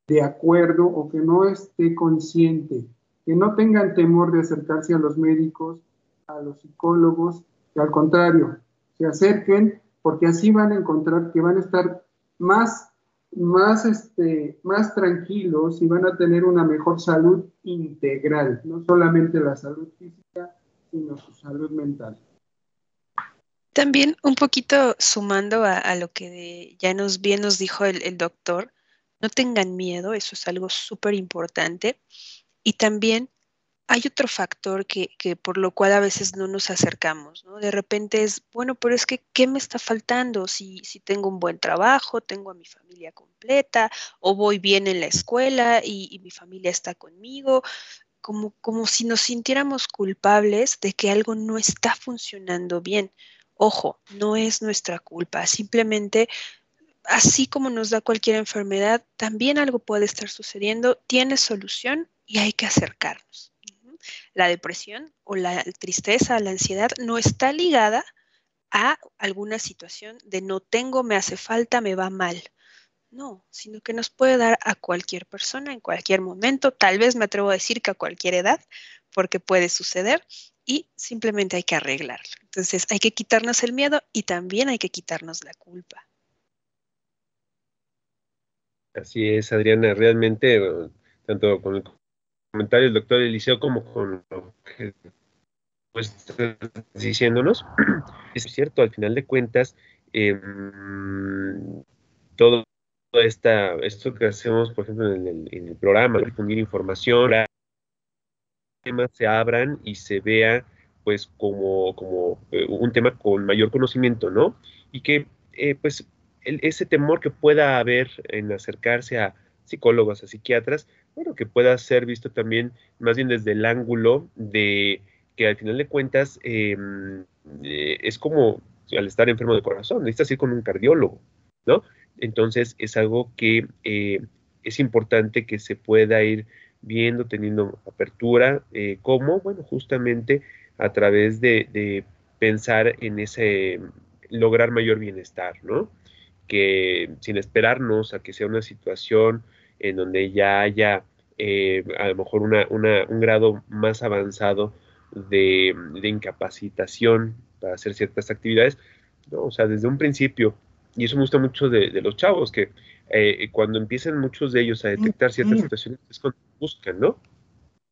de acuerdo o que no esté consciente. Que no tengan temor de acercarse a los médicos, a los psicólogos, que al contrario, se acerquen porque así van a encontrar que van a estar más, más, este, más tranquilos y van a tener una mejor salud integral, no solamente la salud física, sino su salud mental. También un poquito sumando a, lo que ya nos bien nos dijo el, doctor, no tengan miedo, eso es algo súper importante. Y también hay otro factor que, por lo cual a veces no nos acercamos, ¿no? De repente es, bueno, pero es que, ¿qué me está faltando? Si, si tengo un buen trabajo, tengo a mi familia completa, o voy bien en la escuela y, y mi familia está conmigo, como, como si nos sintiéramos culpables de que algo no está funcionando bien. Ojo, no es nuestra culpa, simplemente así como nos da cualquier enfermedad, también algo puede estar sucediendo, tiene solución y hay que acercarnos. La depresión o la tristeza, la ansiedad no está ligada a alguna situación de no tengo, me hace falta, me va mal. No, sino que nos puede dar a cualquier persona en cualquier momento, tal vez me atrevo a decir que a cualquier edad, porque puede suceder y simplemente hay que arreglarlo. Entonces hay que quitarnos el miedo y también hay que quitarnos la culpa. Así es, Adriana, realmente, tanto con el comentario del doctor Eliseo como con lo que pues, diciéndonos, es cierto, al final de cuentas, em, todo esta, esto que hacemos, por ejemplo, en el, el programa, difundir información, temas se abran y se vea pues como, como eh, un tema con mayor conocimiento, ¿no? Y que eh, pues ese temor que pueda haber en acercarse a psicólogos, a psiquiatras, bueno, que pueda ser visto también más bien desde el ángulo de que al final de cuentas em, eh, es como al estar enfermo de corazón, necesitas ir con un cardiólogo, ¿no? Entonces es algo que es importante que se pueda ir viendo, teniendo apertura, eh, ¿cómo? Bueno, justamente a través de, pensar en ese lograr mayor bienestar, ¿no? que sin esperarnos a que sea una situación en donde ya haya eh, a lo mejor un grado más avanzado de, incapacitación para hacer ciertas actividades, ¿no? o sea, desde un principio, y eso me gusta mucho de, los chavos, que eh, cuando empiezan muchos de ellos a detectar ciertas situaciones es cuando buscan, ¿no?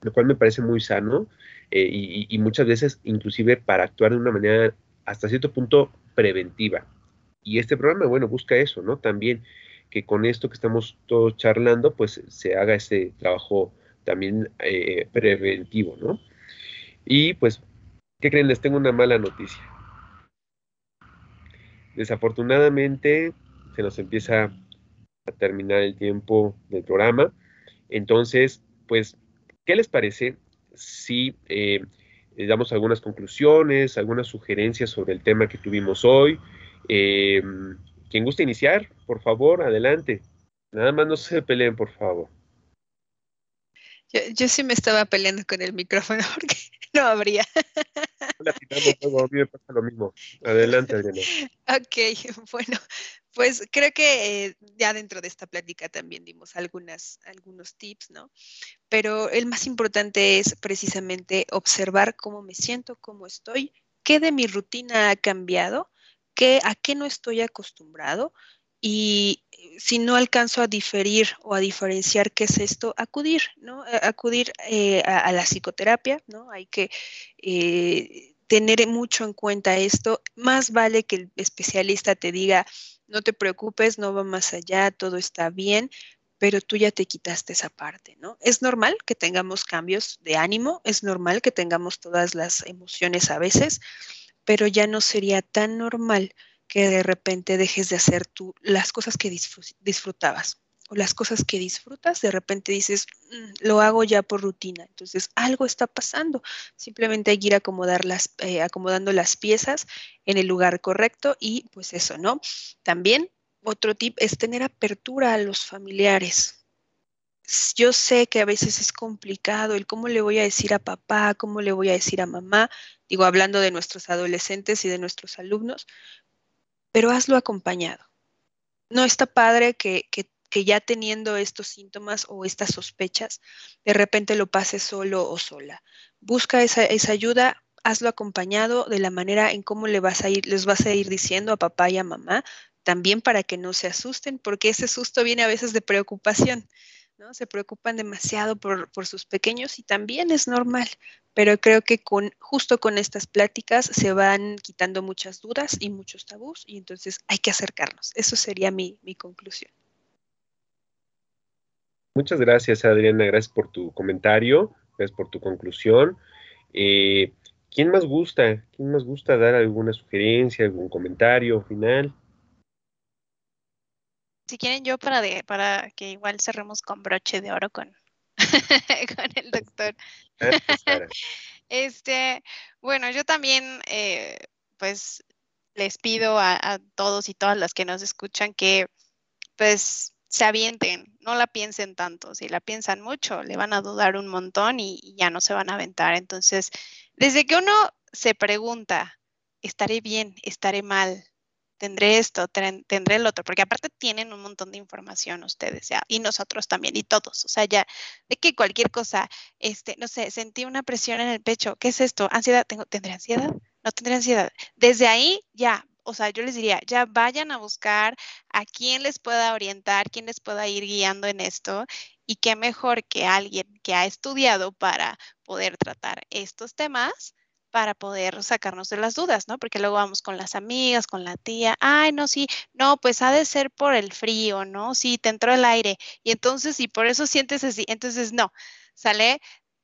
Lo cual me parece muy sano eh, y, y muchas veces inclusive para actuar de una manera hasta cierto punto preventiva. Y este programa, bueno, busca eso, ¿no? También que con esto que estamos todos charlando, pues se haga ese trabajo también eh, preventivo, ¿no? Y pues, ¿qué creen? Les tengo una mala noticia. Desafortunadamente, se nos empieza a terminar el tiempo del programa. Entonces, pues, ¿qué les parece si eh, damos algunas conclusiones, algunas sugerencias sobre el tema que tuvimos hoy? Eh, quien guste iniciar, por favor, adelante. Nada más no se peleen, por favor. Yo, sí me estaba peleando con el micrófono porque no habría. a mí me pasa lo mismo. Adelante, Adriana. Ok, bueno, pues creo que eh, ya dentro de esta plática también dimos algunas, algunos tips, ¿no? Pero el más importante es precisamente observar cómo me siento, cómo estoy, qué de mi rutina ha cambiado a qué no estoy acostumbrado y si no alcanzo a diferir o a diferenciar qué es esto, acudir, ¿no? Acudir eh, a, la psicoterapia, ¿no? Hay que eh, tener mucho en cuenta esto. Más vale que el especialista te diga, no te preocupes, no va más allá, todo está bien, pero tú ya te quitaste esa parte, ¿no? Es normal que tengamos cambios de ánimo, es normal que tengamos todas las emociones a veces, pero ya no sería tan normal que de repente dejes de hacer tú las cosas que disfrutabas o las cosas que disfrutas, de repente dices, mm, lo hago ya por rutina. Entonces, algo está pasando. Simplemente hay que ir acomodar las, eh, acomodando las piezas en el lugar correcto y pues eso, ¿no? También otro tip es tener apertura a los familiares yo sé que a veces es complicado el cómo le voy a decir a papá, cómo le voy a decir a mamá, digo, hablando de nuestros adolescentes y de nuestros alumnos, pero hazlo acompañado. No está padre que, ya teniendo estos síntomas o estas sospechas, de repente lo pases solo o sola. Busca esa, esa ayuda, hazlo acompañado de la manera en cómo le vas a ir, les vas a ir diciendo a papá y a mamá, también para que no se asusten, porque ese susto viene a veces de preocupación. Se preocupan demasiado por, sus pequeños y también es normal, pero creo que con, justo con estas pláticas se van quitando muchas dudas y muchos tabús y entonces hay que acercarnos. Eso sería mi, conclusión. Muchas gracias, Adriana. Gracias por tu comentario, gracias por tu conclusión. Eh, ¿Quién más gusta? ¿Quién más gusta dar alguna sugerencia, algún comentario final? Si quieren yo para, de, para que igual cerremos con broche de oro con, con el doctor. este, bueno, yo también, eh, pues, les pido a, todos y todas las que nos escuchan que, pues, se avienten, no la piensen tanto. Si la piensan mucho, le van a dudar un montón y ya no se van a aventar. Entonces, desde que uno se pregunta, ¿estaré bien? ¿Estaré mal? Tendré esto, tendré el otro, porque aparte tienen un montón de información ustedes, ya, y nosotros también, y todos, o sea, ya, de que cualquier cosa, este, no sé, sentí una presión en el pecho, ¿qué es esto? ¿Ansiedad? ¿Tengo, ¿Tendré ansiedad? No tendré ansiedad. Desde ahí, ya, o sea, yo les diría, ya vayan a buscar a quién les pueda orientar, quién les pueda ir guiando en esto, y qué mejor que alguien que ha estudiado para poder tratar estos temas para poder sacarnos de las dudas, ¿no? Porque luego vamos con las amigas, con la tía, ay, no, sí, no, pues ha de ser por el frío, ¿no? Sí, te entró el aire. Y entonces, y por eso sientes así, entonces no, ¿sale?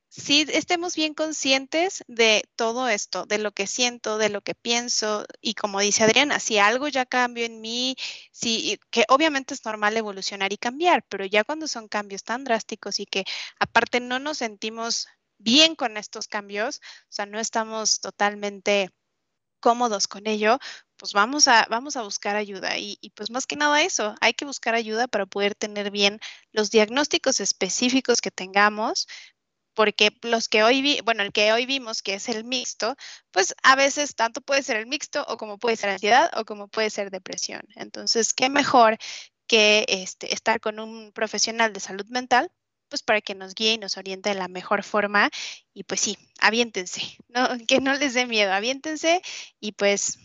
Sí, estemos bien conscientes de todo esto, de lo que siento, de lo que pienso, y como dice Adriana, si algo ya cambió en mí, sí, que obviamente es normal evolucionar y cambiar, pero ya cuando son cambios tan drásticos y que aparte no nos sentimos bien con estos cambios, o sea, no estamos totalmente cómodos con ello, pues vamos a, vamos a buscar ayuda. Y, pues más que nada eso, hay que buscar ayuda para poder tener bien los diagnósticos específicos que tengamos, porque los que hoy vi, bueno, el que hoy vimos que es el mixto, pues a veces tanto puede ser el mixto o como puede ser ansiedad o como puede ser depresión. Entonces, qué mejor que este, estar con un profesional de salud mental, pues para que nos guíe y nos oriente de la mejor forma. Y pues sí, aviéntense, que no les dé miedo, aviéntense y pues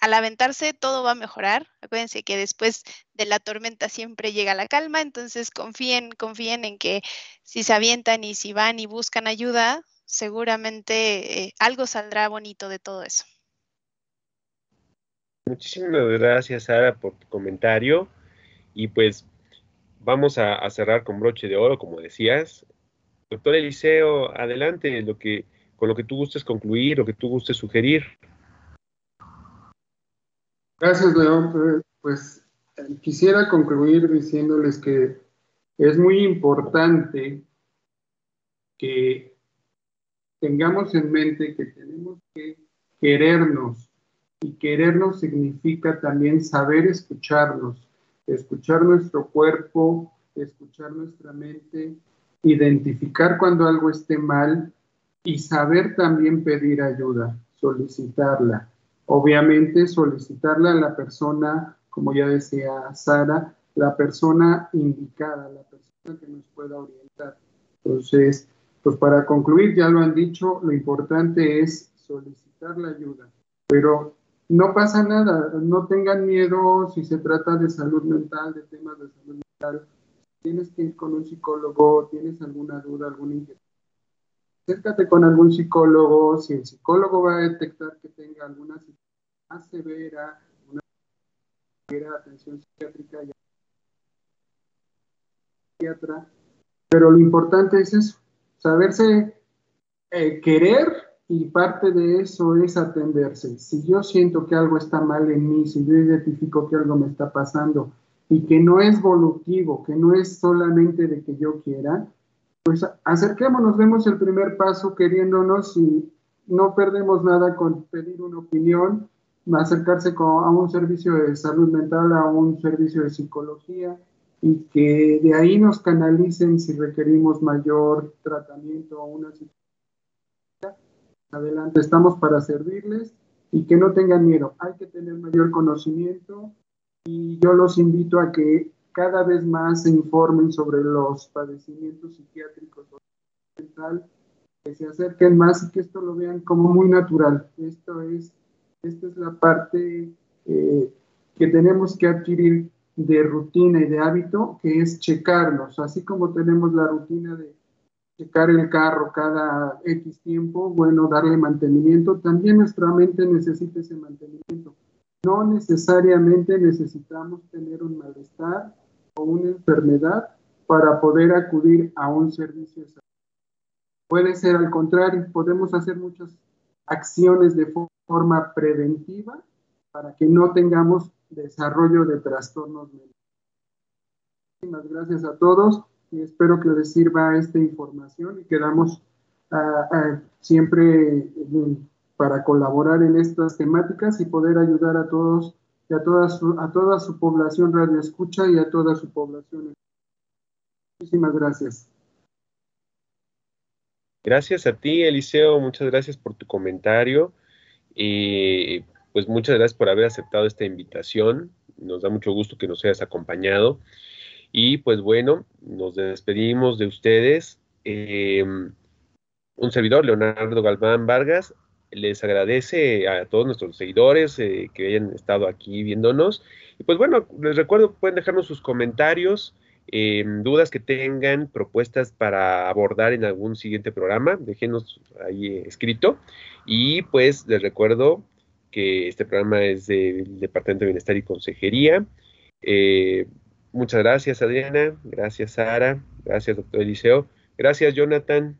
al aventarse todo va a mejorar. Acuérdense que después de la tormenta siempre llega la calma, entonces confíen, confíen en que si se avientan y si van y buscan ayuda, seguramente eh, algo saldrá bonito de todo eso. Muchísimas gracias, Sara, por tu comentario. Y pues vamos a, cerrar con broche de oro, como decías. Doctor Eliseo, adelante, lo que, con lo que tú gustes concluir, lo que tú gustes sugerir. Gracias, León. Pues quisiera concluir diciéndoles que es muy importante que tengamos en mente que tenemos que querernos y querernos significa también saber escucharnos, escuchar nuestro cuerpo, escuchar nuestra mente, identificar cuando algo esté mal y saber también pedir ayuda, solicitarla. Obviamente solicitarle a la persona, como ya decía Sara, la persona indicada, la persona que nos pueda orientar. Entonces, pues para concluir, ya lo han dicho, lo importante es solicitar la ayuda, pero no pasa nada, no tengan miedo si se trata de salud mental, de temas de salud mental. Tienes que ir con un psicólogo, tienes alguna duda, alguna inquietud. Acércate con algún psicólogo, si el psicólogo va a detectar que tenga alguna situación más severa, una atención psiquiátrica y psiquiatra, pero lo importante es eso, saberse eh, querer y parte de eso es atenderse. Si yo siento que algo está mal en mí, si yo identifico que algo me está pasando y que no es volutivo, que no es solamente de que yo quiera, pues acerquémonos, demos el primer paso queriéndonos y no perdemos nada con pedir una opinión, acercarse a un servicio de salud mental, a un servicio de psicología y que de ahí nos canalicen si requerimos mayor tratamiento o una situación. Adelante, estamos para servirles y que no tengan miedo. Hay que tener mayor conocimiento y yo los invito a que cada vez más se informen sobre los padecimientos psiquiátricos o mental, que se acerquen más y que esto lo vean como muy natural. Esto es esta es la parte eh, que tenemos que adquirir de rutina y de hábito, que es checarnos, así como tenemos la rutina de checar el carro cada X tiempo, bueno, darle mantenimiento, también nuestra mente necesita ese mantenimiento. No necesariamente necesitamos tener un malestar o una enfermedad para poder acudir a un servicio de salud. Puede ser al contrario, podemos hacer muchas acciones de forma preventiva para que no tengamos desarrollo de trastornos mentales. Muchísimas gracias a todos espero que les sirva esta información y quedamos ah, ah, siempre eh, para colaborar en estas temáticas y poder ayudar a todos y a toda su, a toda su población radio escucha y a toda su población. Muchísimas gracias. Gracias a ti, Eliseo. Muchas gracias por tu comentario. Y pues muchas gracias por haber aceptado esta invitación. Nos da mucho gusto que nos hayas acompañado. Y pues bueno, nos despedimos de ustedes. Em, un servidor, Leonardo Galván Vargas, les agradece a todos nuestros seguidores eh, que hayan estado aquí viéndonos. Y pues bueno, les recuerdo, pueden dejarnos sus comentarios, em, dudas que tengan, propuestas para abordar en algún siguiente programa, déjenos ahí escrito. Y pues les recuerdo que este programa es del Departamento de Bienestar y Consejería. Eh, muchas gracias, Adriana. Gracias, Sara. Gracias, doctor Eliseo. Gracias, Jonathan.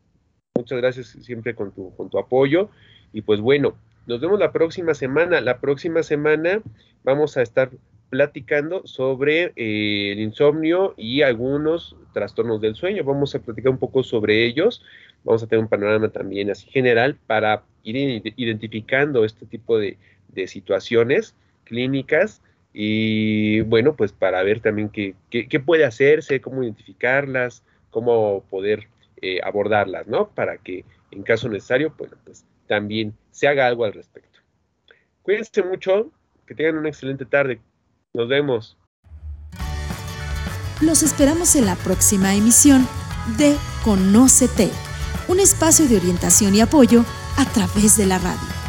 Muchas gracias siempre con tu, con tu apoyo. Y pues bueno, nos vemos la próxima semana. La próxima semana vamos a estar platicando sobre eh, el insomnio y algunos trastornos del sueño. Vamos a platicar un poco sobre ellos. Vamos a tener un panorama también así general para ir identificando este tipo de, situaciones clínicas y bueno, pues para ver también qué, qué, puede hacerse, cómo identificarlas, cómo poder eh, abordarlas, ¿no? Para que en caso necesario, pues también se haga algo al respecto. Cuídense mucho, que tengan una excelente tarde. Nos vemos. Los esperamos en la próxima emisión de Conócete, un espacio de orientación y apoyo a través de la radio.